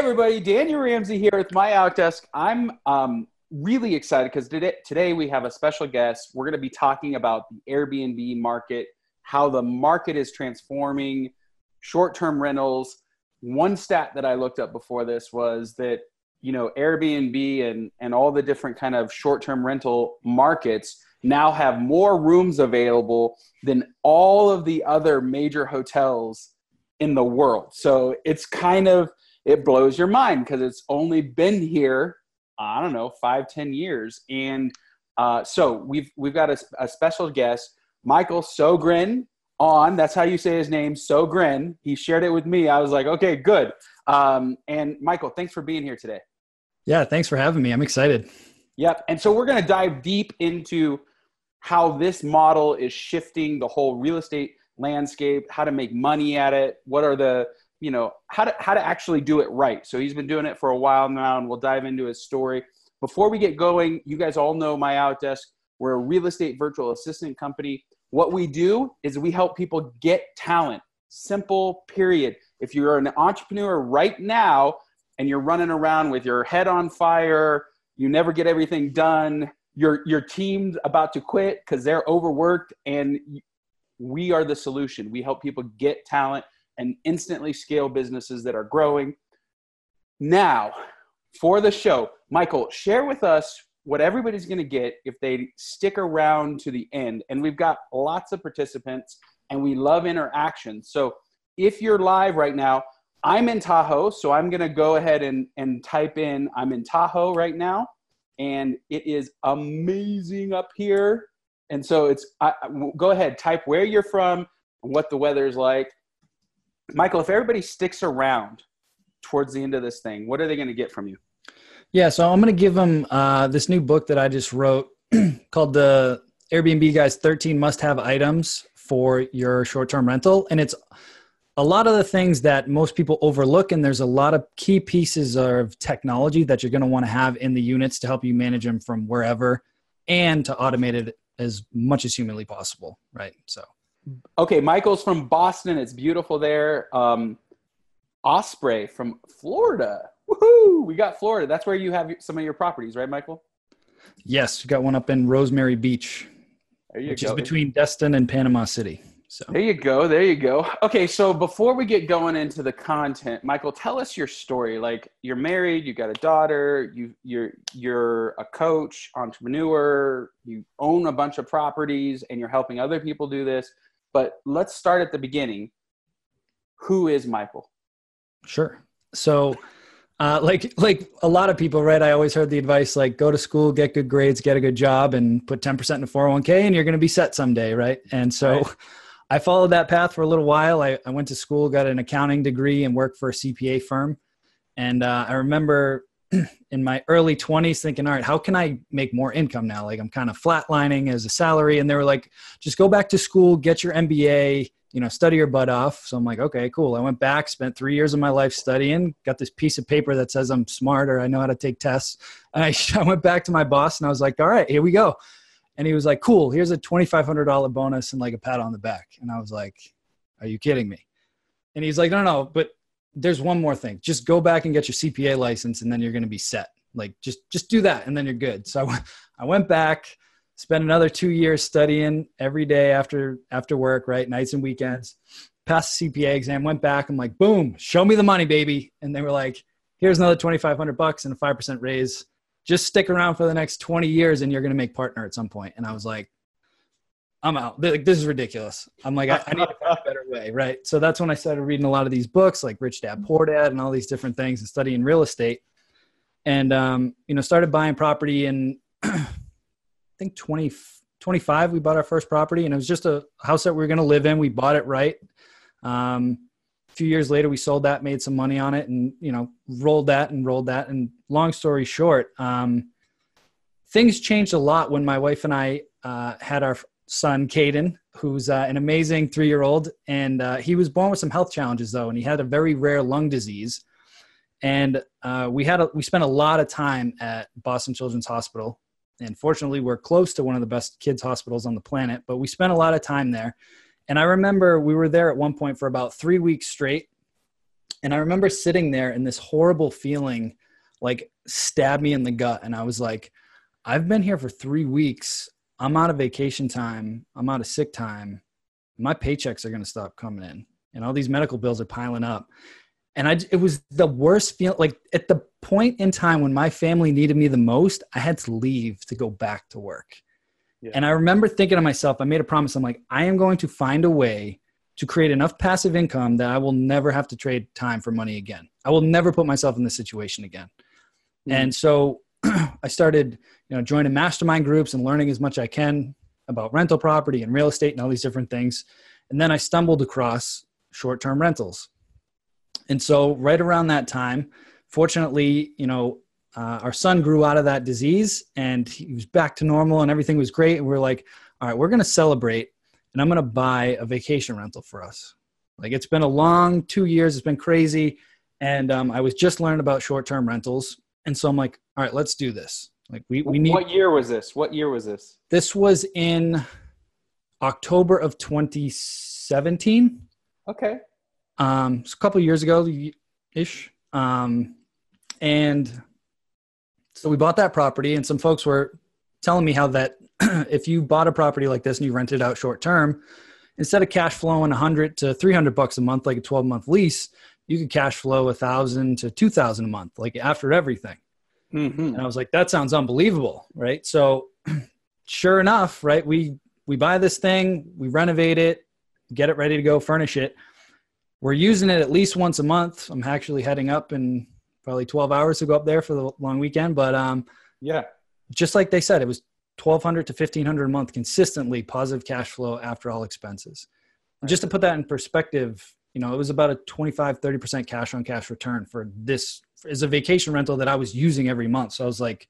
Everybody, Daniel Ramsey here with my Outdesk. I'm um, really excited because today, today we have a special guest. We're going to be talking about the Airbnb market, how the market is transforming, short-term rentals. One stat that I looked up before this was that you know Airbnb and and all the different kind of short-term rental markets now have more rooms available than all of the other major hotels in the world. So it's kind of it blows your mind because it's only been here I don't know five ten years, and uh, so we've we've got a, a special guest, Michael Sjogren on. That's how you say his name, Sjogren. He shared it with me. I was like, okay, good. Um, and Michael, thanks for being here today. Yeah, thanks for having me. I'm excited. Yep. And so we're going to dive deep into how this model is shifting the whole real estate landscape, how to make money at it, what are the you know how to how to actually do it right. So he's been doing it for a while now, and we'll dive into his story. Before we get going, you guys all know my Outdesk. We're a real estate virtual assistant company. What we do is we help people get talent. Simple, period. If you're an entrepreneur right now and you're running around with your head on fire, you never get everything done, your your team's about to quit because they're overworked, and we are the solution. We help people get talent and instantly scale businesses that are growing. Now, for the show, Michael, share with us what everybody's going to get if they stick around to the end. And we've got lots of participants and we love interaction. So if you're live right now, I'm in Tahoe, so I'm going to go ahead and, and type in I'm in Tahoe right now. And it is amazing up here. And so it's I, go ahead, type where you're from, what the weather is like, Michael, if everybody sticks around towards the end of this thing, what are they going to get from you? Yeah, so I'm going to give them uh, this new book that I just wrote called the Airbnb Guys 13 Must Have Items for Your Short Term Rental. And it's a lot of the things that most people overlook, and there's a lot of key pieces of technology that you're going to want to have in the units to help you manage them from wherever and to automate it as much as humanly possible, right? So Okay, Michael's from Boston. It's beautiful there. Um, Osprey from Florida. Woohoo! We got Florida. That's where you have some of your properties, right, Michael? Yes, we got one up in Rosemary Beach, which go. is between Destin and Panama City. So there you go. There you go. Okay, so before we get going into the content, Michael, tell us your story. Like you're married, you got a daughter, you you're you're a coach, entrepreneur, you own a bunch of properties, and you're helping other people do this. But let's start at the beginning. Who is Michael? Sure. So, uh, like like a lot of people, right? I always heard the advice like go to school, get good grades, get a good job, and put ten percent in a four hundred oh one k, and you're going to be set someday, right? And so. Right. I followed that path for a little while. I, I went to school, got an accounting degree, and worked for a CPA firm. And uh, I remember in my early 20s thinking, all right, how can I make more income now? Like I'm kind of flatlining as a salary. And they were like, just go back to school, get your MBA, you know, study your butt off. So I'm like, okay, cool. I went back, spent three years of my life studying, got this piece of paper that says I'm smart or I know how to take tests. And I, I went back to my boss and I was like, all right, here we go. And he was like, cool, here's a $2,500 bonus and like a pat on the back. And I was like, are you kidding me? And he's like, no, no, but there's one more thing. Just go back and get your CPA license, and then you're going to be set. Like just just do that, and then you're good. So I went back, spent another two years studying every day after after work, right, nights and weekends. Passed the CPA exam, went back. I'm like, boom, show me the money, baby. And they were like, here's another 2,500 bucks and a five percent raise. Just stick around for the next 20 years, and you're going to make partner at some point. And I was like, I'm out. Like, this is ridiculous. I'm like, I, I need to find a better way, right? So that's when I started reading a lot of these books, like Rich Dad Poor Dad, and all these different things, and studying real estate. And um, you know, started buying property in I think 20, 25. We bought our first property, and it was just a house that we were going to live in. We bought it right. Um, a few years later, we sold that, made some money on it, and you know, rolled that and rolled that. And long story short, um, things changed a lot when my wife and I uh, had our son, Caden, who's uh, an amazing three-year-old, and uh, he was born with some health challenges though, and he had a very rare lung disease. And uh, we had a, we spent a lot of time at Boston Children's Hospital, and fortunately, we're close to one of the best kids hospitals on the planet. But we spent a lot of time there and I remember we were there at one point for about three weeks straight. And I remember sitting there and this horrible feeling like stabbed me in the gut. And I was like, I've been here for three weeks. I'm out of vacation time. I'm out of sick time. My paychecks are going to stop coming in. And all these medical bills are piling up. And I, it was the worst feeling. Like at the point in time when my family needed me the most, I had to leave to go back to work. Yeah. And I remember thinking to myself, I made a promise. I'm like, I am going to find a way to create enough passive income that I will never have to trade time for money again. I will never put myself in this situation again. Mm-hmm. And so I started, you know, joining mastermind groups and learning as much I can about rental property and real estate and all these different things. And then I stumbled across short-term rentals. And so right around that time, fortunately, you know, uh, our son grew out of that disease and he was back to normal and everything was great. And we are like, all right, we're going to celebrate and I'm going to buy a vacation rental for us. Like it's been a long two years. It's been crazy. And um, I was just learning about short-term rentals. And so I'm like, all right, let's do this. Like we, we need. What year was this? What year was this? This was in October of 2017. Okay. Um, it's a couple years ago ish. Um, and so we bought that property, and some folks were telling me how that if you bought a property like this and you rented it out short term, instead of cash flowing 100 to 300 bucks a month, like a 12 month lease, you could cash flow a thousand to 2000 a month, like after everything. Mm-hmm. And I was like, that sounds unbelievable. Right. So sure enough, right. We, we buy this thing, we renovate it, get it ready to go, furnish it. We're using it at least once a month. I'm actually heading up in probably 12 hours to go up there for the long weekend. But um, yeah, just like they said, it was 1200 to 1500 a month consistently positive cash flow after all expenses. Right. Just to put that in perspective, you know, it was about a 25, 30% cash on cash return for this as a vacation rental that I was using every month. So I was like,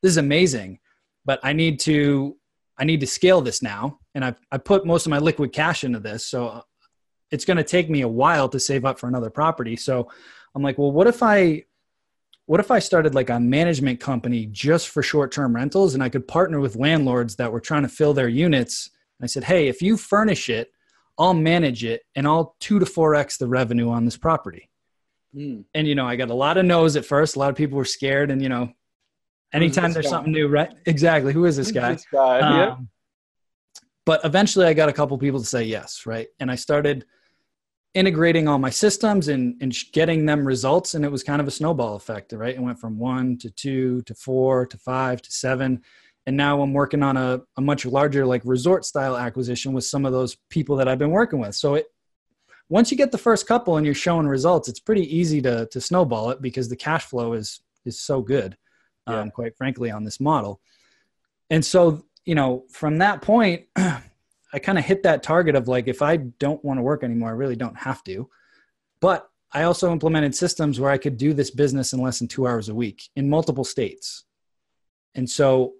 this is amazing, but I need to, I need to scale this now. And I, I put most of my liquid cash into this. So uh, it's going to take me a while to save up for another property. So I'm like, well, what if I what if I started like a management company just for short term rentals and I could partner with landlords that were trying to fill their units? And I said, hey, if you furnish it, I'll manage it and I'll two to 4x the revenue on this property. Mm. And, you know, I got a lot of no's at first. A lot of people were scared. And, you know, anytime there's guy? something new, right? Exactly. Who is this guy? This guy? Um, yeah. But eventually I got a couple people to say yes, right? And I started – integrating all my systems and, and getting them results and it was kind of a snowball effect right it went from one to two to four to five to seven and now i'm working on a, a much larger like resort style acquisition with some of those people that i've been working with so it once you get the first couple and you're showing results it's pretty easy to to snowball it because the cash flow is is so good yeah. um, quite frankly on this model and so you know from that point I kind of hit that target of like, if I don't want to work anymore, I really don't have to. But I also implemented systems where I could do this business in less than two hours a week in multiple states. And so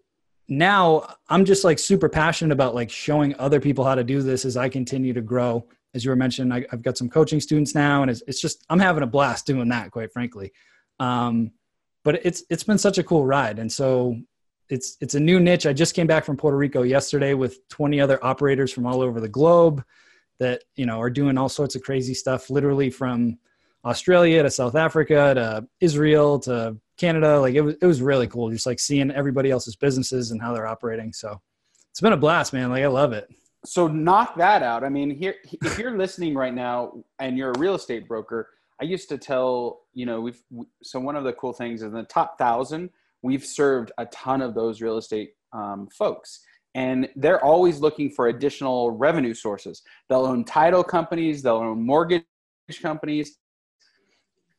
now I'm just like super passionate about like showing other people how to do this as I continue to grow. As you were mentioning, I, have got some coaching students now, and it's, it's, just I'm having a blast doing that, quite frankly. Um, but it's it's been such a cool ride, and so it's it's a new niche. I just came back from Puerto Rico yesterday with 20 other operators from all over the globe that you know are doing all sorts of crazy stuff, literally from Australia to South Africa to Israel to Canada. Like it was it was really cool, just like seeing everybody else's businesses and how they're operating. So it's been a blast, man. Like I love it. So knock that out. I mean, here if you're listening right now and you're a real estate broker, I used to tell you know we've so one of the cool things is in the top thousand we've served a ton of those real estate um, folks and they're always looking for additional revenue sources they'll own title companies they'll own mortgage companies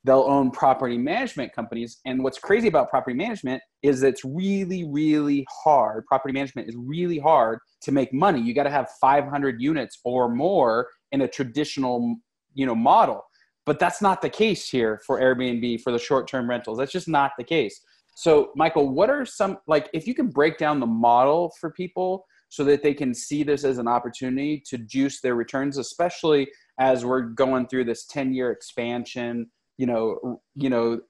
they'll own property management companies and what's crazy about property management is that it's really really hard property management is really hard to make money you got to have 500 units or more in a traditional you know model but that's not the case here for Airbnb for the short term rentals. That's just not the case. So, Michael, what are some, like, if you can break down the model for people so that they can see this as an opportunity to juice their returns, especially as we're going through this 10 year expansion, you know, you know,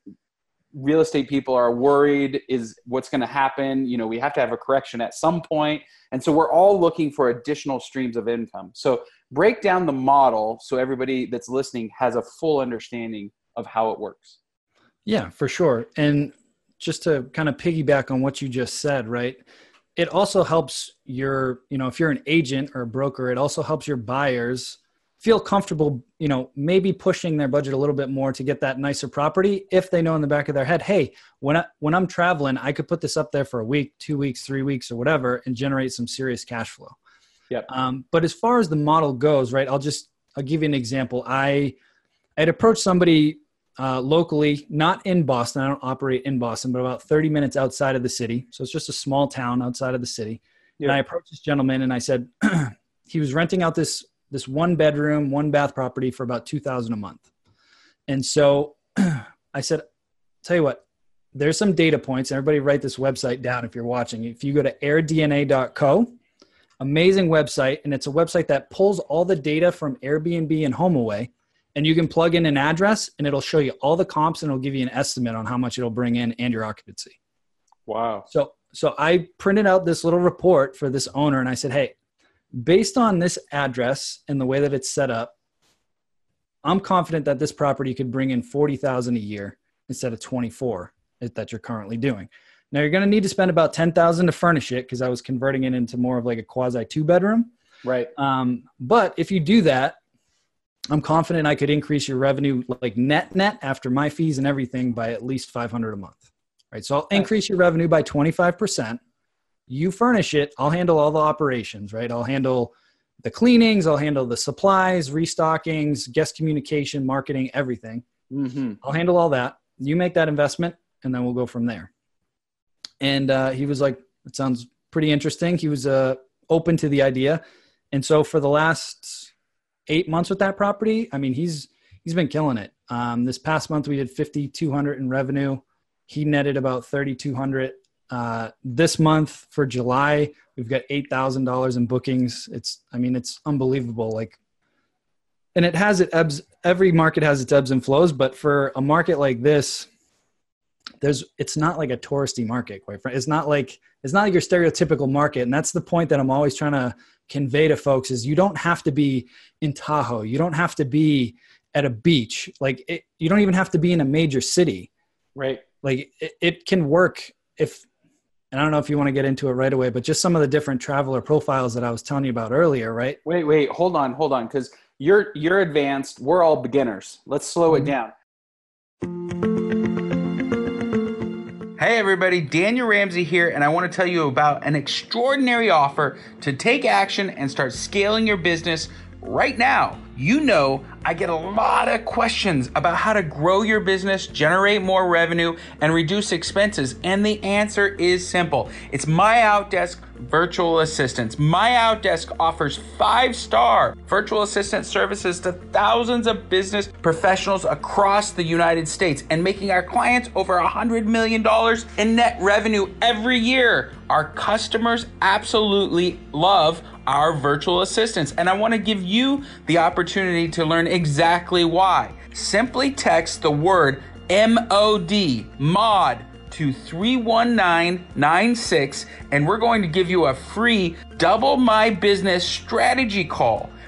real estate people are worried is what's going to happen? You know we have to have a correction at some point. And so we're all looking for additional streams of income. So break down the model so everybody that's listening has a full understanding of how it works. Yeah for sure. And just to kind of piggyback on what you just said right it also helps your you know if you're an agent or a broker it also helps your buyers feel comfortable, you know, maybe pushing their budget a little bit more to get that nicer property if they know in the back of their head, hey, when I, when I'm traveling, I could put this up there for a week, 2 weeks, 3 weeks or whatever and generate some serious cash flow. Yep. Um, but as far as the model goes, right? I'll just I'll give you an example. I I'd approached somebody uh, locally, not in Boston. I don't operate in Boston, but about 30 minutes outside of the city. So it's just a small town outside of the city. Yep. And I approached this gentleman and I said, he was renting out this this one bedroom, one bath property for about 2000 a month. And so I said, tell you what, there's some data points. Everybody write this website down if you're watching. If you go to airdna.co, amazing website. And it's a website that pulls all the data from Airbnb and HomeAway. And you can plug in an address and it'll show you all the comps and it'll give you an estimate on how much it'll bring in and your occupancy. Wow. So so I printed out this little report for this owner and I said, hey, based on this address and the way that it's set up, I'm confident that this property could bring in 40,000 a year instead of 24 that you're currently doing. Now you're going to need to spend about 10,000 to furnish it because I was converting it into more of like a quasi two bedroom. Right. Um, but if you do that, I'm confident I could increase your revenue like net net after my fees and everything by at least 500 a month. Right. So I'll increase your revenue by 25% you furnish it i'll handle all the operations right? I'll handle the cleanings i'll handle the supplies restockings guest communication marketing everything. Mm-hmm. i'll handle all that. You make that investment and then we'll go from there. And uh, he was like it sounds pretty interesting. He was uh, open to the idea. And so for the last eight months with that property i mean he's he's been killing it. Um, this past month we did 5200 in revenue. He netted about 3200 uh, this month for July, we've got eight thousand dollars in bookings. It's, I mean, it's unbelievable. Like, and it has it ebbs. Every market has its ebbs and flows, but for a market like this, there's it's not like a touristy market. Quite frankly, it's not like it's not like your stereotypical market, and that's the point that I'm always trying to convey to folks: is you don't have to be in Tahoe, you don't have to be at a beach, like it, you don't even have to be in a major city, right? Like it, it can work if and I don't know if you want to get into it right away, but just some of the different traveler profiles that I was telling you about earlier, right? Wait, wait, hold on, hold on, because you're you're advanced. We're all beginners. Let's slow it mm-hmm. down. Hey everybody, Daniel Ramsey here, and I want to tell you about an extraordinary offer to take action and start scaling your business right now. You know, I get a lot of questions about how to grow your business, generate more revenue, and reduce expenses. And the answer is simple it's My Outdesk Virtual Assistants. My Outdesk offers five star virtual assistant services to thousands of business professionals across the United States and making our clients over $100 million in net revenue every year. Our customers absolutely love our virtual assistants. And I want to give you the opportunity to learn exactly why. Simply text the word MOD, MOD, to 31996, and we're going to give you a free double my business strategy call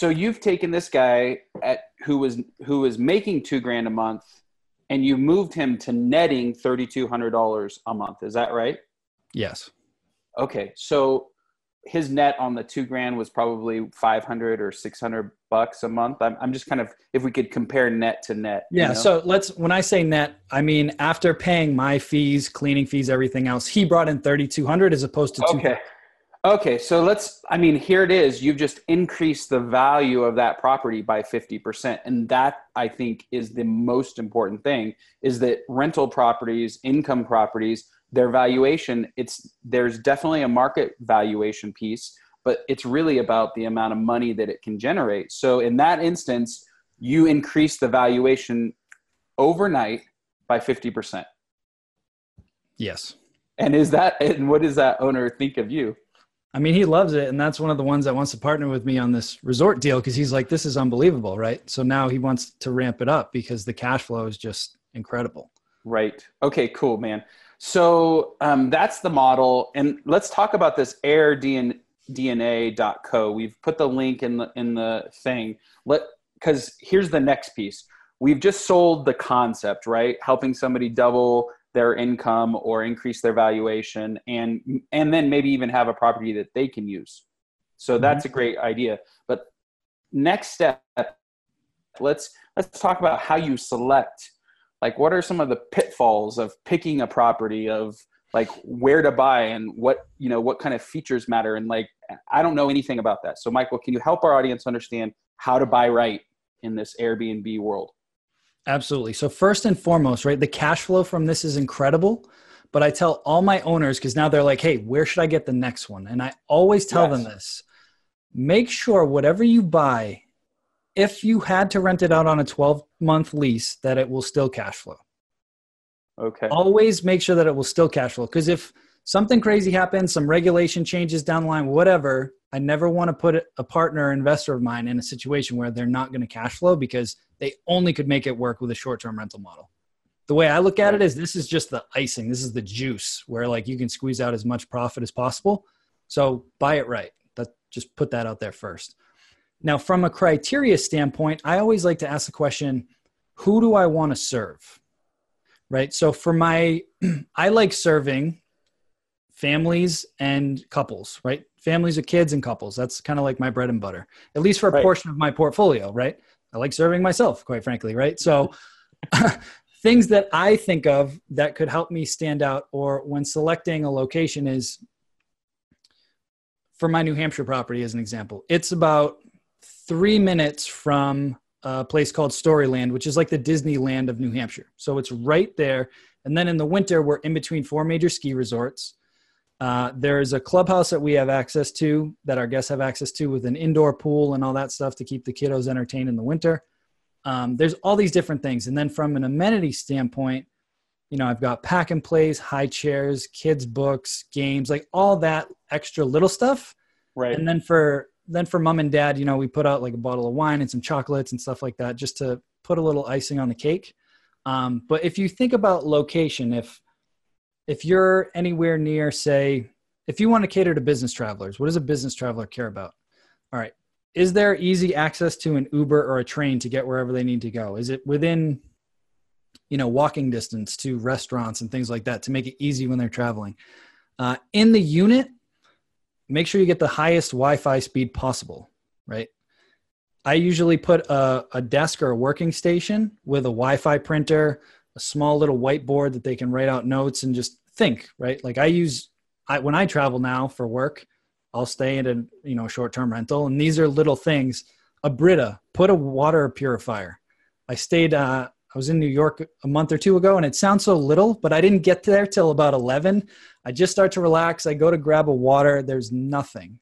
So you've taken this guy at who was who was making two grand a month, and you moved him to netting thirty two hundred dollars a month. Is that right? Yes. Okay, so his net on the two grand was probably 500 or 600 bucks a month i'm, I'm just kind of if we could compare net to net yeah know? so let's when i say net i mean after paying my fees cleaning fees everything else he brought in 3200 as opposed to okay okay so let's i mean here it is. You've just increased the value of that property by 50% and that i think is the most important thing is that rental properties income properties their valuation it's there's definitely a market valuation piece but it's really about the amount of money that it can generate. So in that instance you increase the valuation overnight by 50% yes. And is that and what does that owner think of you i mean he loves it and that's one of the ones that wants to partner with me on this resort deal because he's like this is unbelievable right so now he wants to ramp it up because the cash flow is just incredible right okay cool man so um, that's the model. And let's talk about this airdna.co. We've put the link in the in the thing. Let because here's the next piece. We've just sold the concept, right? Helping somebody double their income or increase their valuation and and then maybe even have a property that they can use. So mm-hmm. that's a great idea. But next step, let's let's talk about how you select like what are some of the pitfalls of picking a property of like where to buy and what you know what kind of features matter and like i don't know anything about that so michael can you help our audience understand how to buy right in this airbnb world absolutely. So first and foremost right the cash flow from this is incredible but i tell all my owners because now they're like hey where should i get the next one? And i always tell yes. them this make sure whatever you buy if you had to rent it out on a 12 month lease that it will still cash flow. Okay. Always make sure that it will still cash flow because if something crazy happens some regulation changes down the line whatever. I never want to put a partner or investor of mine in a situation where they're not going to cash flow because they only could make it work with a short-term rental model. The way i look at it is this is just the icing. This is the juice where like you can squeeze out as much profit as possible. So buy it right. That just put that out there first. Now, from a criteria standpoint, I always like to ask the question who do I want to serve? Right. So, for my, I like serving families and couples, right? Families of kids and couples. That's kind of like my bread and butter, at least for a right. portion of my portfolio, right? I like serving myself, quite frankly, right? So, things that I think of that could help me stand out or when selecting a location is for my New Hampshire property, as an example, it's about three minutes from a place called Storyland, which is like the Disneyland of New Hampshire. So it's right there. And then in the winter, we're in between four major ski resorts. Uh, there is a clubhouse that we have access to, that our guests have access to, with an indoor pool and all that stuff to keep the kiddos entertained in the winter. Um, there's all these different things. And then from an amenity standpoint, you know, I've got pack and plays, high chairs, kids' books, games, like all that extra little stuff. Right. And then for then for mom and dad, you know, we put out like a bottle of wine and some chocolates and stuff like that just to put a little icing on the cake. Um, but if you think about location, if if you're anywhere near, say, if you want to cater to business travelers, what does a business traveler care about? All right. Is there easy access to an Uber or a train to get wherever they need to go? Is it within, you know, walking distance to restaurants and things like that to make it easy when they're traveling? Uh, in the unit, make sure you get the highest Wi-Fi speed possible, right? I usually put a, a desk or a working station with a Wi-Fi printer, a small little whiteboard that they can write out notes and just think, right? Like I use, I, when I travel now for work, I'll stay in a you know short-term rental, and these are little things. A Brita, put a water purifier. I stayed. Uh, I was in New York a month or two ago, and it sounds so little, but I didn't get there till about eleven. I just start to relax. I go to grab a water. There's nothing.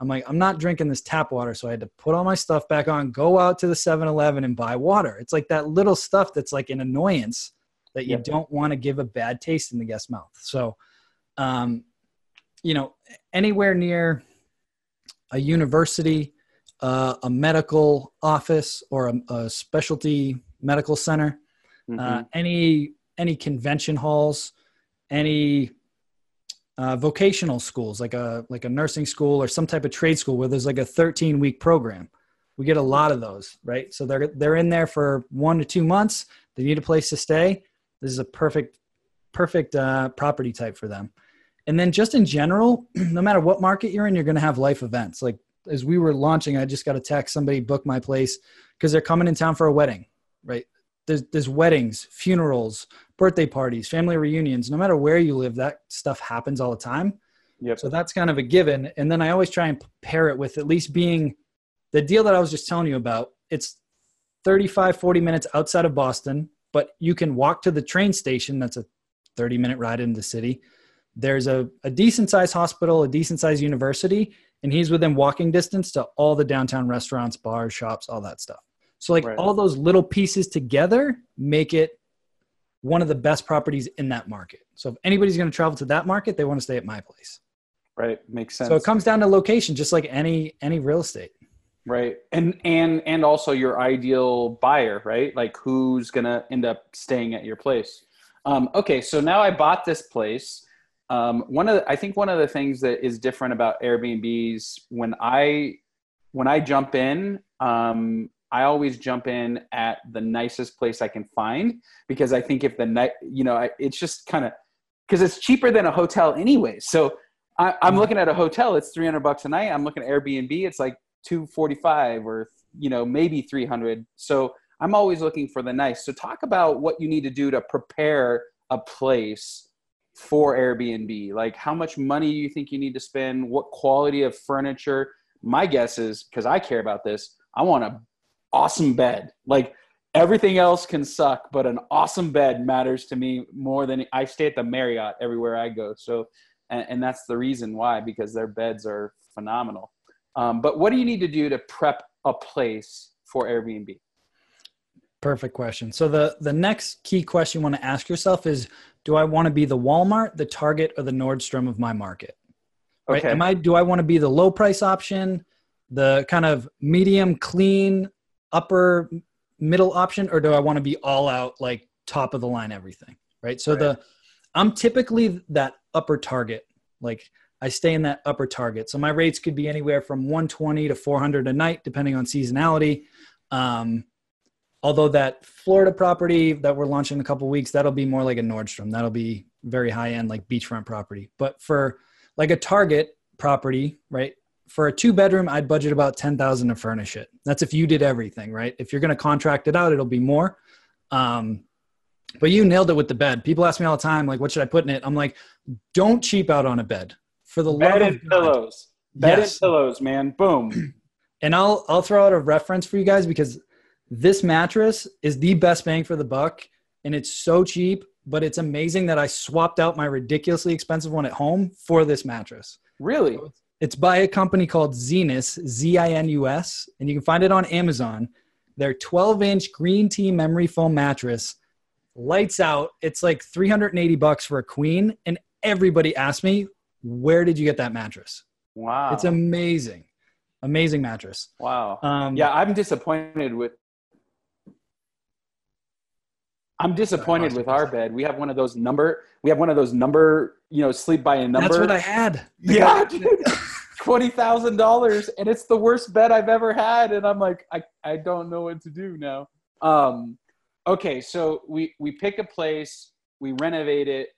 I'm like, I'm not drinking this tap water. So I had to put all my stuff back on, go out to the 7 Eleven and buy water. It's like that little stuff that's like an annoyance that you don't want to give a bad taste in the guest mouth. So, um, you know, anywhere near a university, uh, a medical office, or a, a specialty medical center, uh, mm-hmm. uh, any any convention halls, any uh, vocational schools like a like a nursing school or some type of trade school where there's like a 13 week program. We get a lot of those, right? So they're they're in there for one to two months. They need a place to stay. This is a perfect perfect uh, property type for them. And then just in general, no matter what market you're in, you're going to have life events. Like as we were launching, I just got a text somebody booked my place because they're coming in town for a wedding, right? There's, there's weddings, funerals, birthday parties, family reunions. No matter where you live, that stuff happens all the time. Yep. So that's kind of a given. And then I always try and pair it with at least being the deal that I was just telling you about. It's 35, 40 minutes outside of Boston, but you can walk to the train station. That's a 30 minute ride into the city. There's a, a decent sized hospital, a decent sized university, and he's within walking distance to all the downtown restaurants, bars, shops, all that stuff. So, like, right. all those little pieces together make it one of the best properties in that market. So, if anybody's going to travel to that market, they want to stay at my place. Right. Makes sense. So, it comes down to location, just like any any real estate right and and and also your ideal buyer right like who's gonna end up staying at your place um, okay so now i bought this place um, one of the, I think one of the things that is different about Airbnbs when I when I jump in, um, I always jump in at the nicest place I can find because I think if the night, you know, it's just kind of because it's cheaper than a hotel anyway. So I, am looking at a hotel, it's 300 bucks a night. I'm looking at Airbnb, it's like 245 or you know maybe 300. So I'm always looking for the nice. So talk about what you need to do to prepare a place for Airbnb? Like, how much money do you think you need to spend? What quality of furniture? My guess is because I care about this, I want an awesome bed. Like, everything else can suck, but an awesome bed matters to me more than I stay at the Marriott everywhere I go. So, and, and that's the reason why, because their beds are phenomenal. Um, but what do you need to do to prep a place for Airbnb? Perfect question. So the the next key question you want to ask yourself is do I want to be the Walmart, the Target, or the Nordstrom of my market? Right? Okay. Am I do I want to be the low price option, the kind of medium clean upper middle option, or do I want to be all out like top of the line everything? Right. So right. the I'm typically that upper target. Like I stay in that upper target. So my rates could be anywhere from 120 to 400 a night, depending on seasonality. Um, although that Florida property that we're launching in a couple weeks, that'll be more like a Nordstrom. That'll be very high end, like beachfront property. But for like a Target property, right? For a two bedroom, I'd budget about ten thousand to furnish it. That's if you did everything, right? If you're going to contract it out, it'll be more. Um, but you nailed it with the bed. People ask me all the time, like, what should I put in it? I'm like, don't cheap out on a bed. For the bed and pillows, bed yes. and pillows, man. Boom. And I'll I'll throw out a reference for you guys because this mattress is the best bang for the buck and it's so cheap but it's amazing that i swapped out my ridiculously expensive one at home for this mattress really it's by a company called zinus z-i-n-u-s and you can find it on amazon their 12 inch green tea memory foam mattress lights out it's like 380 bucks for a queen and everybody asked me where did you get that mattress wow it's amazing amazing mattress wow um, yeah i'm disappointed with I'm disappointed with our bed. We have one of those number. We have one of those number. You know, sleep by a number. That's what I had. Yeah, twenty thousand dollars, and it's the worst bed I've ever had. And I'm like, I I don't know what to do now. Um, okay, so we we pick a place, we renovate it.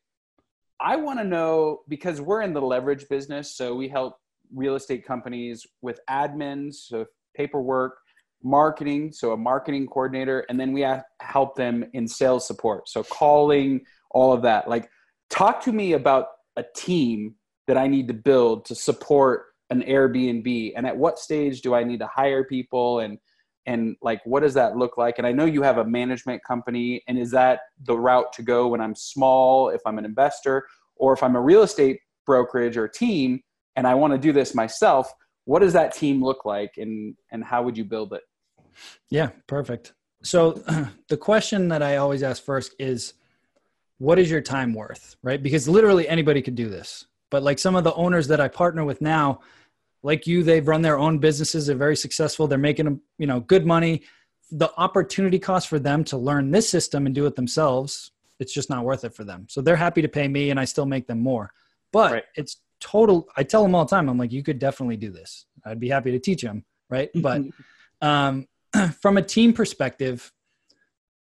I want to know because we're in the leverage business, so we help real estate companies with admins, so paperwork, marketing, so a marketing coordinator, and then we help them in sales support. So calling, all of that. Like, talk to me about a team that I need to build to support an Airbnb, and at what stage do I need to hire people, and and like what does that look like? And I know you have a management company, and is that the route to go when I'm small, if I'm an investor, or if I'm a real estate brokerage or team, and I want to do this myself? What does that team look like, and and how would you build it? Yeah, perfect. So the question that I always ask first is what is your time worth, right? Because literally anybody could do this. But like some of the owners that I partner with now, like you, they've run their own businesses, they're very successful, they're making, you know, good money. The opportunity cost for them to learn this system and do it themselves it's just not worth it for them. So they're happy to pay me and I still make them more. But Right. it's total I tell them all the time, I'm like, you could definitely do this. I'd be happy to teach them. Right. But um, from a team perspective,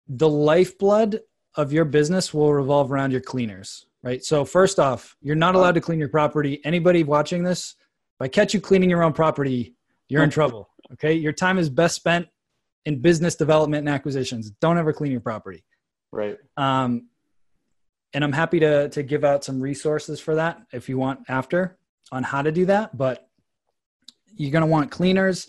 the lifeblood of your business will revolve around your cleaners, right? So first off, you're not allowed to clean your property. Anybody watching this, I catch you cleaning your own property, you're in trouble. Okay. Your time is best spent in business development and acquisitions. Don't ever clean your property. right. Um, and I'm happy to to give out some resources for that if you want after on how to do that. But you're gonna want cleaners.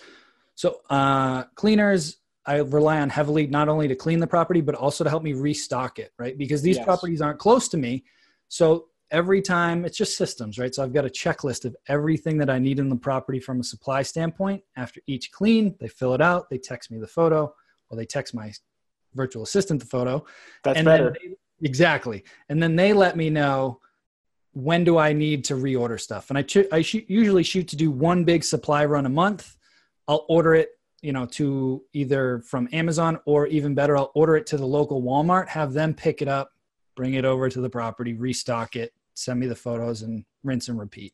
So uh, cleaners, I rely on heavily not only to clean the property but also to help me restock it, right? Because these Yes. properties aren't close to me, so every time it's just systems, right? So I've got a checklist of everything that I need in the property from a supply standpoint. After each clean, they fill it out, they text me the photo, or they text my virtual assistant the photo That's and better. They, exactly. And then they let me know when do I need to reorder stuff. And I, ch- I shoot, usually shoot to do one big supply run a month. I'll order it, you know, to either from Amazon or even better, I'll order it to the local Walmart, have them pick it up, bring it over to the property, restock it, send me the photos, and rinse and repeat.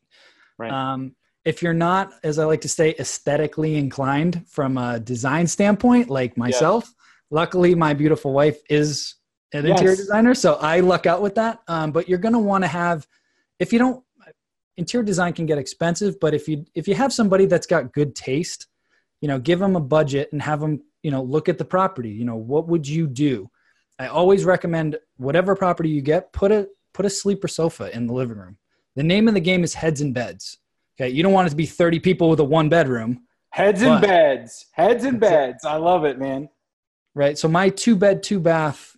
Right. Um, if you're not, as I like to say, aesthetically inclined from a design standpoint, like myself, luckily my beautiful wife is an Yes. interior designer, so I luck out with that. Um, but you're going to want to have, if you don't, interior design can get expensive, but if you if you have somebody that's got good taste, you know, give them a budget and have them, you know, look at the property. You know, what would you do? I always recommend whatever property you get, put a put a sleeper sofa in the living room. The name of the game is heads and beds. Okay, you don't want it to be 30 people with a one bedroom, Heads and beds. Heads and That's it. beds. I love it, man. right? So my two bed, two bath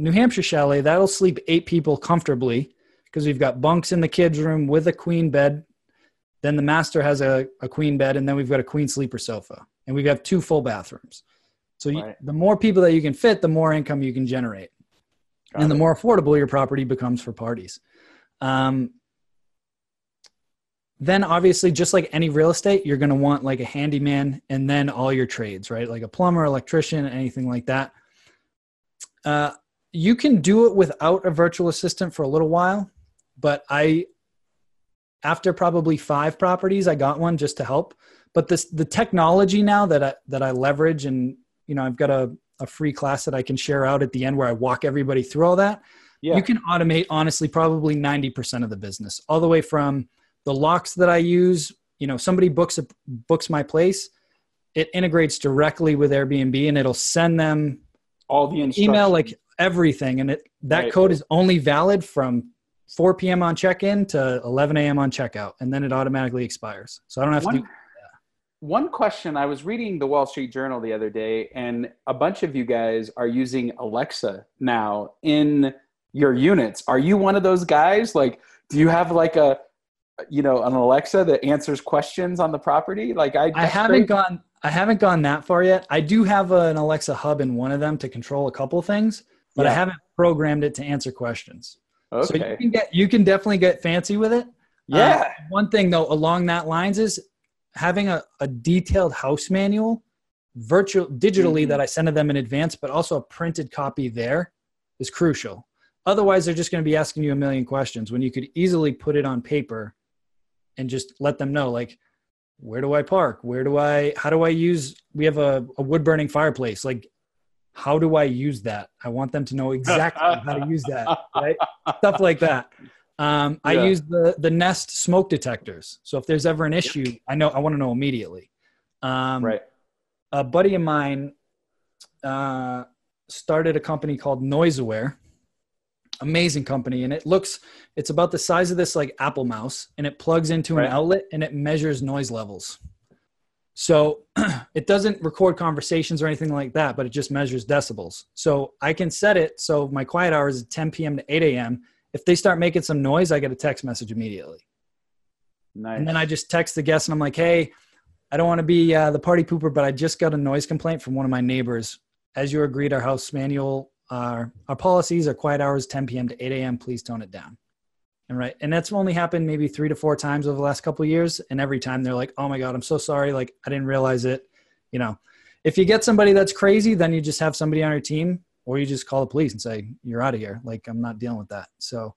New Hampshire chalet, that'll sleep eight people comfortably because we've got bunks in the kids' room with a queen bed. Then the master has a, a queen bed, and then we've got a queen sleeper sofa, and we have got two full bathrooms. So you, the more people that you can fit, the more income you can generate, Got and the it. more affordable your property becomes for parties. Um, then obviously, just like any real estate, you're going to want like a handyman, and then all your trades, right? Like a plumber, electrician, anything like that. Uh, you can do it without a virtual assistant for a little while, but I, after probably five properties, I got one just to help. But this the technology now that I that I leverage, and you know, I've got a a free class that I can share out at the end where I walk everybody through all that. Yeah. You can automate honestly probably 90% of the business, all the way from the locks that I use. You know, somebody books a, books my place, it integrates directly with Airbnb and it'll send them All the email like everything and it that Right. code is only valid from 4 p.m. on check-in to 11 a.m. on checkout and then it automatically expires. So I don't have to one, do one question I was reading the Wall Street Journal the other day, and a bunch of you guys are using Alexa now in your units. Are you one of those guys? Like, do you have like a, you know, an Alexa that answers questions on the property? Like, I, I haven't gone I haven't gone that far yet. I do have an Alexa hub in one of them to control a couple things, but I haven't programmed it to answer questions. So you Okay. can get you can definitely get fancy with it. yeah. Uh, one thing though along that lines is having a, a detailed house manual virtual digitally Mhm. that I send to them in advance, but also a printed copy there is crucial. Otherwise, they're just going to be asking you a million questions when you could easily put it on paper and just let them know, like, where do I park? Where do I, how do I use, we have a, a wood burning fireplace. Like, how do I use that? I want them to know exactly how to use that, right? Stuff like that. Um, I Yeah. use the the Nest smoke detectors. So if there's ever an issue, I know I want to know immediately. Um, right. A buddy of mine uh, started a company called Noise Aware. Amazing company, and it looks it's about the size of this like Apple mouse, and it plugs into Right. an outlet and it measures noise levels. So it doesn't record conversations or anything like that, but it just measures decibels. So I can set it so my quiet hours is 10 p.m. to 8 a.m. If they start making some noise, I get a text message immediately. Nice. And then I just text the guest and I'm like, hey, I don't want to be uh, the party pooper, but I just got a noise complaint from one of my neighbors. As you agreed, our house manual, our, our policies are quiet hours 10 p.m. to 8 a.m. Please tone it down. And right. And that's only happened maybe three to four times over the last couple of years. And every time they're like, oh my God, I'm so sorry. Like, I didn't realize it. You know, if you get somebody that's crazy, then you just have somebody on your team or you just call the police and say you're out of here. Like I'm not dealing with that. So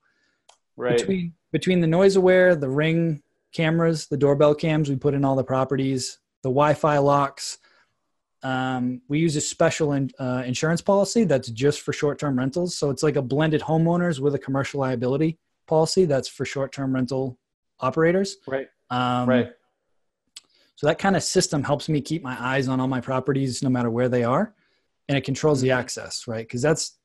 Right. between between the NoiseAware, the ring cameras, the doorbell cams, we put in all the properties, the Wi-Fi locks. Um, we use a special in, uh, insurance policy that's just for short-term rentals. So it's like a blended homeowners with a commercial liability policy that's for short-term rental operators. Right. Um, Right. So that kind of system helps me keep my eyes on all my properties, no matter where they are, and it controls the access, right? Because that's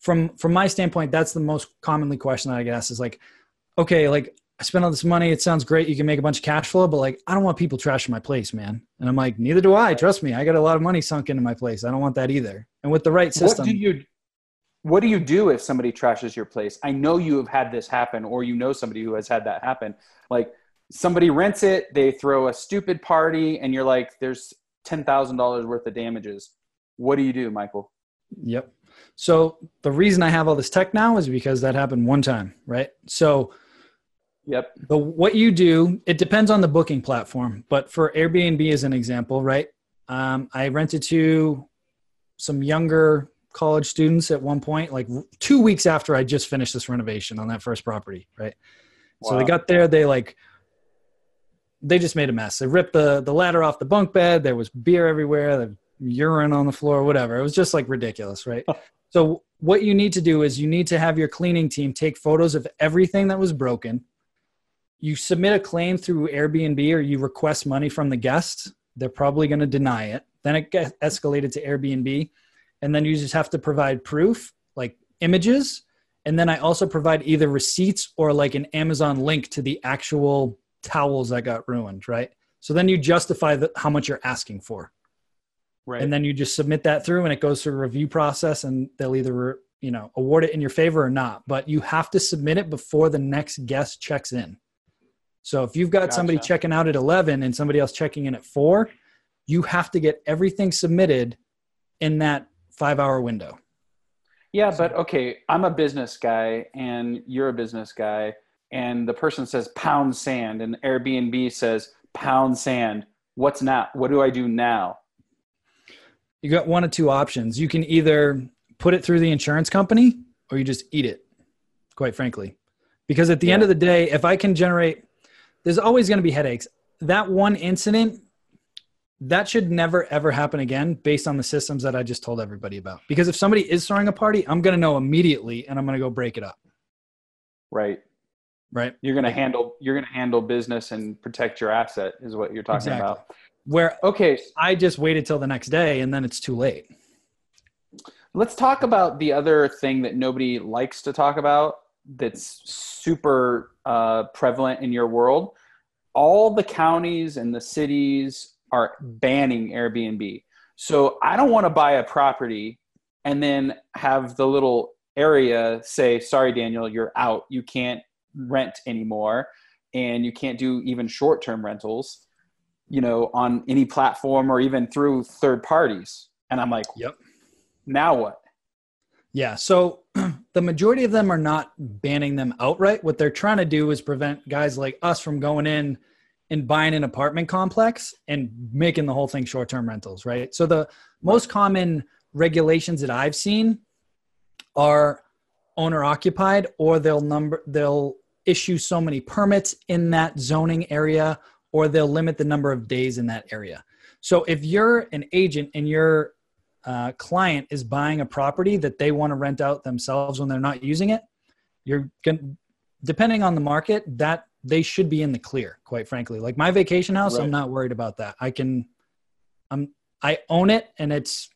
from from my standpoint, that's the most commonly question that I get asked is like, okay, like I spent all this money, it sounds great, you can make a bunch of cash flow, but like I don't want people trashing my place, man. And I'm like, neither do I. Trust me, I got a lot of money sunk into my place. I don't want that either. And with the right system, What do you what do you do if somebody trashes your place? I know you have had this happen or you know somebody who has had that happen. Like somebody rents it, they throw a stupid party and you're like there's $10,000 worth of damages. What do you do, Michael? Yep. So the reason I have all this tech now is because that happened one time, right? So Yep. the what you do, it depends on the booking platform. But for Airbnb as an example, right? Um, I rented to some younger college students at one point, like two weeks after I just finished this renovation on that first property, right? So they got there, they like they just made a mess. They ripped the the ladder off the bunk bed. There was beer everywhere. The urine on the floor. Whatever. It was just like ridiculous, right? so what you need to do is you need to have your cleaning team take photos of everything that was broken. You submit a claim through Airbnb or you request money from the guest. They're probably going to deny it. Then it gets escalated to Airbnb, and then you just have to provide proof, like images, and then I also provide either receipts or like an Amazon link to the actual towels that got ruined, right? So then you justify the, how much you're asking for, Right. and then you just submit that through, and it goes through a review process, and they'll either you know award it in your favor or not. But you have to submit it before the next guest checks in. So if you've got somebody checking out at 11 and somebody else checking in at 4, you have to get everything submitted in that 5-hour window. Yeah, but okay, I'm a business guy and you're a business guy, and the person says pound sand, and Airbnb says pound sand. What's now? What do I do now? You got one of two options. You can either put it through the insurance company or you just eat it, quite frankly. Because at the end of the day, if I can generate, there's always going to be headaches. That one incident, that should never ever happen again based on the systems that I just told everybody about. Because if somebody is throwing a party, I'm going to know immediately and I'm going to go break it up. Right. Right. You're gonna handle. You're gonna handle business and protect your asset, is what you're talking Exactly. about. Where Okay, I just waited till the next day and then it's too late. let's talk about the other thing that nobody likes to talk about. That's super uh, prevalent in your world. All the counties and the cities are banning Airbnb. So I don't want to buy a property and then have the little area say, "Sorry, Daniel, you're out. You can't rent anymore, and you can't do even short-term rentals." You know, on any platform or even through third parties. And I'm like, Yep. now what? Yeah. So the majority of them are not banning them outright. What they're trying to do is prevent guys like us from going in and buying an apartment complex and making the whole thing short term rentals, right? So the most common regulations that I've seen are owner occupied or they'll number they'll issue so many permits in that zoning area or they'll limit the number of days in that area. So if you're an agent and your uh, client is buying a property that they want to rent out themselves when they're not using it, you're going depending on the market that they should be in the clear. Quite frankly, like my vacation house, Right. I'm not worried about that. I can, I'm I own it, and it's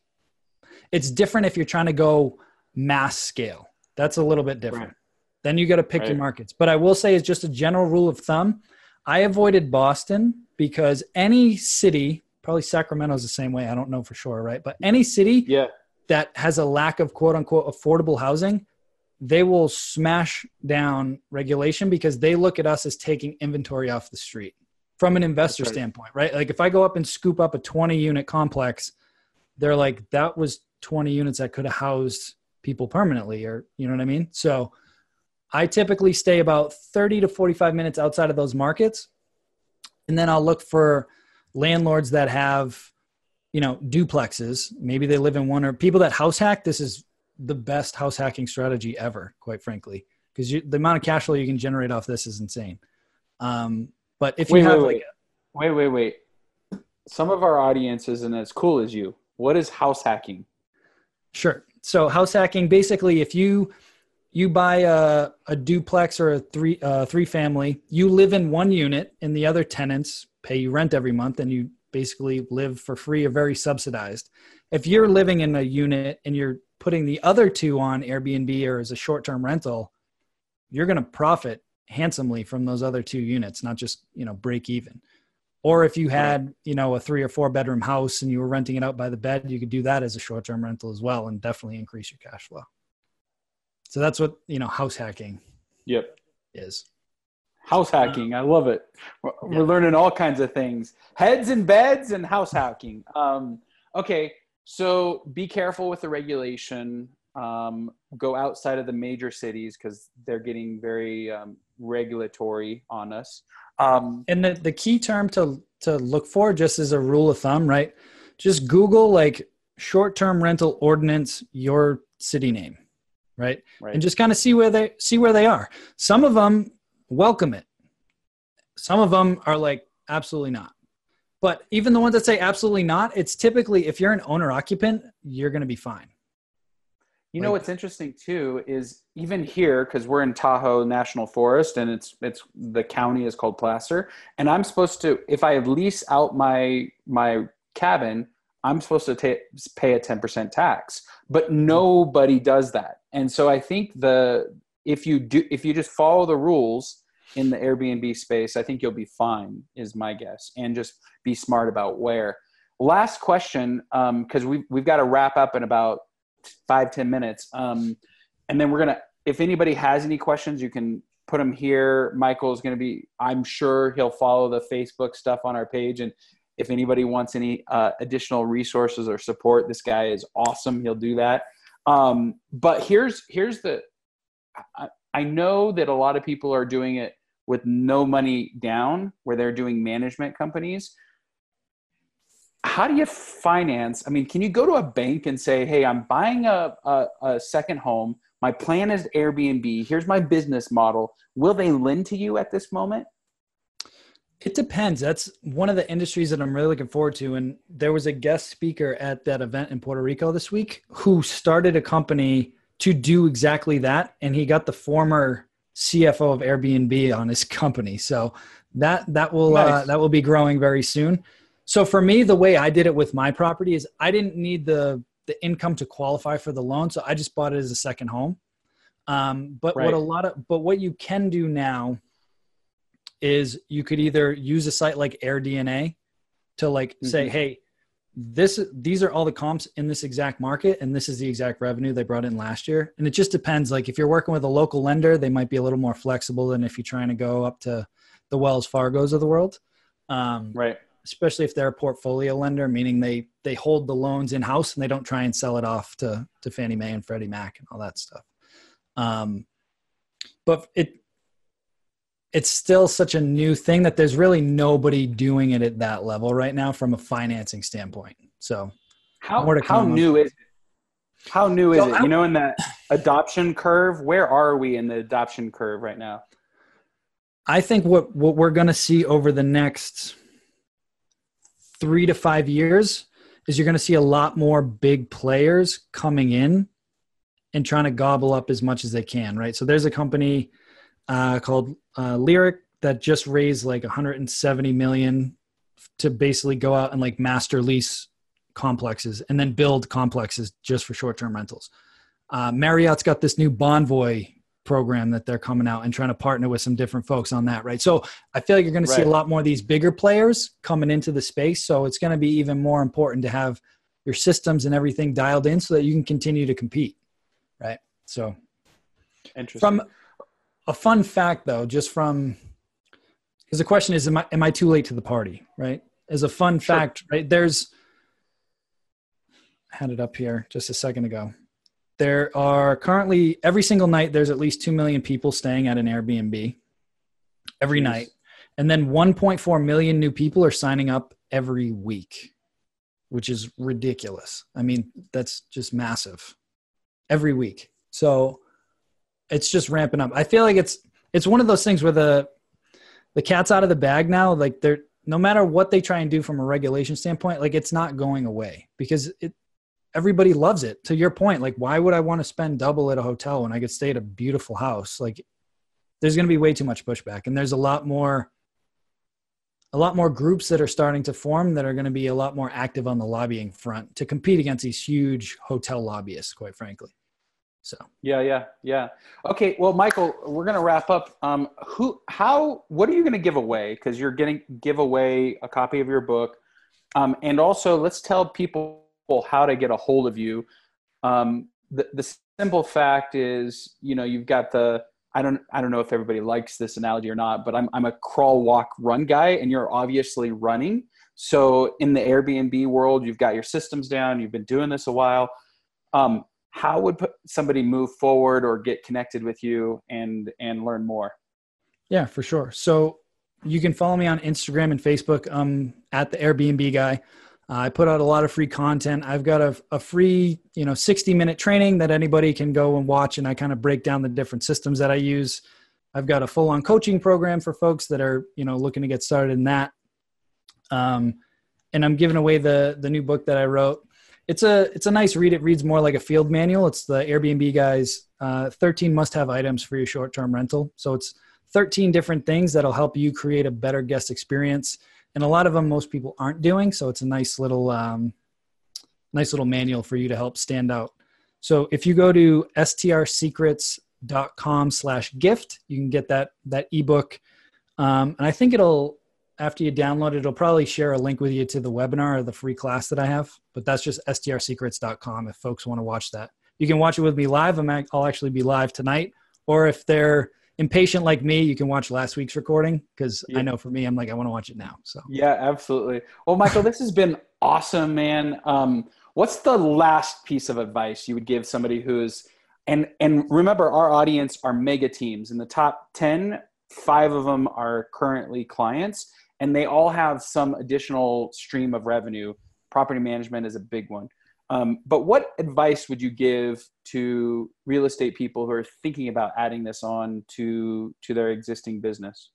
it's different if you're trying to go mass scale. That's a little bit different. Right. Then you got to pick your markets. But I will say, as just a general rule of thumb, I avoided Boston because any city, probably Sacramento's the same way. I don't know for sure, right? But any city Yeah. that has a lack of quote unquote affordable housing, they will smash down regulation because they look at us as taking inventory off the street from an investor right. standpoint, right? Like if I go up and scoop up a 20 unit complex, they're like, that was 20 units that could have housed people permanently, or you know what I mean? So I typically stay about 30 to 45 minutes outside of those markets. And then I'll look for landlords that have you know, duplexes. Maybe they live in one or people that house hack. This is the best house hacking strategy ever, quite frankly, because the amount of cash flow you can generate off this is insane. Um, but if you wait, have wait, like, wait, wait, wait, wait. Some of our audience isn't as cool as you. What is house hacking? sure. So house hacking, basically, if you you buy a, a duplex or a three uh, three family, you live in one unit, and the other tenants pay you rent every month, and you basically live for free or very subsidized. If you're living in a unit and you're putting the other two on Airbnb or as a short term rental, you're going to profit handsomely from those other two units, not just you know break even. Or if you had, you know, a three or four bedroom house and you were renting it out by the bed, you could do that as a short term rental as well and definitely increase your cash flow. So that's what, you know, house hacking Yep. is. House hacking. I love it. We're, Yeah. we're learning all kinds of things. Heads and beds and house hacking. Um, okay. So be careful with the regulation. Um, go outside of the major cities because they're getting very um, regulatory on us. Um, And the, the key term to, to look for, just as a rule of thumb, right? Just Google like short term rental ordinance, your city name, right? right. and just kind of see where they see where they are. Some of them welcome it. Some of them are like absolutely not. But even the ones that say absolutely not, it's typically if you're an owner occupant, you're going to be fine. You know what's interesting too is even here because we're in Tahoe National Forest and it's it's the county is called Placer and I'm supposed to if I lease out my my cabin I'm supposed to ta- pay a 10% tax but hmm. nobody does that and so I think the if you do if you just follow the rules in the Airbnb space I think you'll be fine is my guess and just be smart about where. Last question because we we've got to wrap up in about five ten minutes um, and then we're gonna if anybody has any questions you can put them here. Michael's gonna be i'm sure he'll follow the facebook stuff on our page and if anybody wants any uh, additional resources or support this guy is awesome he'll do that um, but here's here's the I, I know that a lot of people are doing it with no money down where they're doing management companies. How do you finance i mean can you go to a bank and say hey i'm buying a, a, a, second home. My plan is airbnb. Here's my business model. Will they lend to you at this moment It depends. That's one of the industries that I'm really looking forward to. And there was a guest speaker at that event in Puerto Rico this week who started a company to do exactly that. And he got the former CFO of Airbnb on his company. So that that will uh, that will be growing very soon. So for me, the way I did it with my property is I didn't need the the income to qualify for the loan, so I just bought it as a second home. Um, but Right. what a lot of but what you can do now is you could either use a site like AirDNA to like say, Mhm. hey, this these are all the comps in this exact market, and this is the exact revenue they brought in last year. And it just depends. Like if you're working with a local lender, they might be a little more flexible than if you're trying to go up to the Wells Fargo's of the world. Um, right especially if they're a portfolio lender, meaning they they hold the loans in house and they don't try and sell it off to to Fannie Mae and Freddie Mac and all that stuff. Um, but it it's still such a new thing that there's really nobody doing it at that level right now from a financing standpoint. So how, More to how new is it how new is So it I- you know in that adoption curve where are we in the adoption curve right now I think what what we're going to see over the next three to five years is you're going to see a lot more big players coming in and trying to gobble up as much as they can, right? So there's a company uh, called uh, Lyric that just raised like 170 million to basically go out and like master lease complexes and then build complexes just for short-term rentals. Uh, Marriott's got this new Bonvoy program that they're coming out and trying to partner with some different folks on that, right? So I feel like you're going to see a lot more of these bigger players coming into the space. So it's going to be even more important to have your systems and everything dialed in so that you can continue to compete, right? So interesting from a fun fact though, just from because the question is, am I am I too late to the party, right? As a fun Sure. fact, right? There's I had it up here just a second ago. There are currently every single night there's at least 2 million people staying at an Airbnb every night. And then 1.4 million new people are signing up every week. which is ridiculous. I mean, that's just massive every week. So it's just ramping up. I feel like it's it's one of those things where the the cat's out of the bag now. Like they're no matter what they try and do from a regulation standpoint, like it's not going away because it everybody loves it. To your point, like why would I want to spend double at a hotel when I could stay at a beautiful house? Like there's going to be way too much pushback and there's a lot more a lot more groups that are starting to form that are going to be a lot more active on the lobbying front to compete against these huge hotel lobbyists, quite frankly. So yeah, yeah, yeah. Okay, well, Michael, we're to wrap up. Um, who, how, what are you to give away? Because you're gonna give away a copy of your book, um, and also let's tell people how to get a hold of you. Um, the the simple fact is, you know, you've got the I don't I don't know if everybody likes this analogy or not, but I'm I'm a crawl walk run guy and you're obviously running. So in the Airbnb world, you've got your systems down, you've been doing this a while. Um, how would somebody move forward or get connected with you and and learn more? Yeah, for sure. So you can follow me on Instagram and Facebook um, at the Airbnb guy. Uh, I put out a lot of free content. I've got a, a free, you know, 60 minute training that anybody can go and watch. And I kind of break down the different systems that I use. I've got a full on coaching program for folks that are, you know, looking to get started in that. Um, and I'm giving away the, the new book that I wrote. It's a, it's a nice read. It reads more like a field manual. It's the Airbnb guys, uh, 13 must have items for your short term rental. So it's 13 different things that'll help you create a better guest experience and a lot of them most people aren't doing. So it's a nice little um, nice little manual for you to help stand out. So if you go to strsecrets.com slash gift, you can get that that ebook. Um, and I think it'll after you download it, it'll probably share a link with you to the webinar or the free class that I have. But that's just strsecrets.com if folks want to watch that. You can watch it with me live. I'm, I'll actually be live tonight. Or if they're impatient like me, you can watch last week's recording because yeah. I know for me, I'm like, I want to watch it now. So yeah, absolutely. Well, Michael, this has been awesome, man. Um, what's the last piece of advice you would give somebody who's and and remember our audience are mega teams in the top 10 five of them are currently clients and they all have some additional stream of revenue property management is a big one um, but what advice would you give to real estate people who are thinking about adding this on to to their existing business?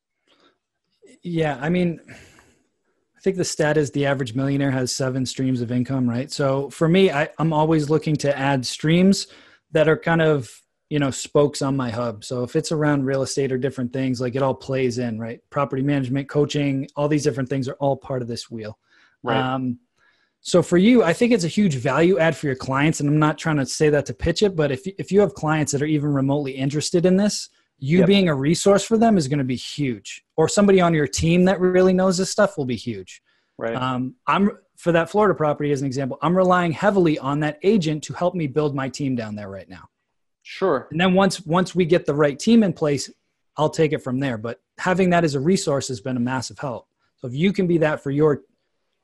Yeah, I mean, I think the stat is the average millionaire has seven streams of income, right? So for me, I, I'm always looking to add streams that are kind of you know spokes on my hub. So if it's around real estate or different things, like it all plays in, right? Property management, coaching, all these different things are all part of this wheel. Right. Um, so for you, I think it's a huge value add for your clients. And I'm not trying to say that to pitch it, but if, if you have clients that are even remotely interested in this, you yep. being a resource for them is going to be huge. Or somebody on your team that really knows this stuff will be huge. Right. Um, I'm for that Florida property as an example. I'm relying heavily on that agent to help me build my team down there right now. Sure. And then once once we get the right team in place, I'll take it from there. But having that as a resource has been a massive help. So if you can be that for your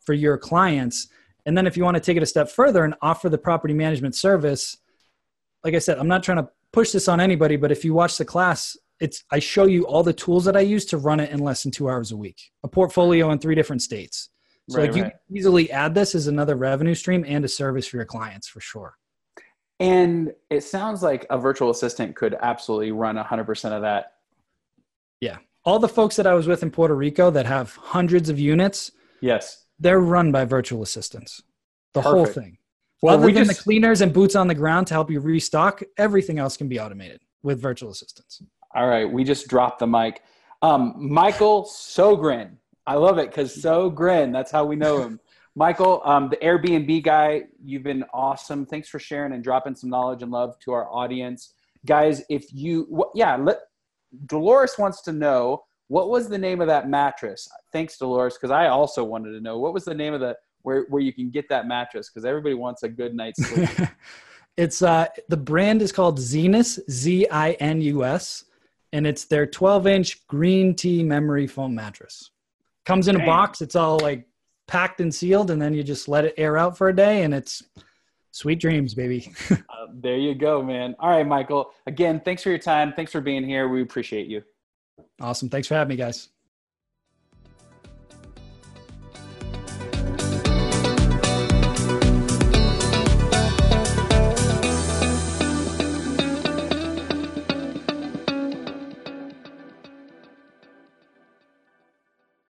for your clients, and then if you want to take it a step further and offer the property management service, like I said, I'm not trying to push this on anybody, but if you watch the class, it's I show you all the tools that I use to run it in less than two hours a week. A portfolio in three different states. So right, like right. you easily add this as another revenue stream and a service for your clients for sure. And it sounds like a virtual assistant could absolutely run 100% of that. Yeah. All the folks that I was with in Puerto Rico that have hundreds of units. Yes they're run by virtual assistants. The Perfect. whole thing. Well, Other we than just, the cleaners and boots on the ground to help you restock, everything else can be automated with virtual assistants. All right, we just dropped the mic. Um, Michael Sjogren. I love it because Sjogren, that's how we know him. Michael, um, the Airbnb guy, you've been awesome. Thanks for sharing and dropping some knowledge and love to our audience. Guys, if you, yeah, let, Dolores wants to know what was the name of that mattress? Thanks, Dolores, because I also wanted to know what was the name of the where where you can get that mattress because everybody wants a good night's sleep. it's uh the brand is called Zinus, Z I N U S, and it's their 12 inch green tea memory foam mattress. Comes in Dang. a box. It's all like packed and sealed, and then you just let it air out for a day, and it's sweet dreams, baby. uh, there you go, man. All right, Michael. Again, thanks for your time. Thanks for being here. We appreciate you. Awesome. Thanks for having me, guys.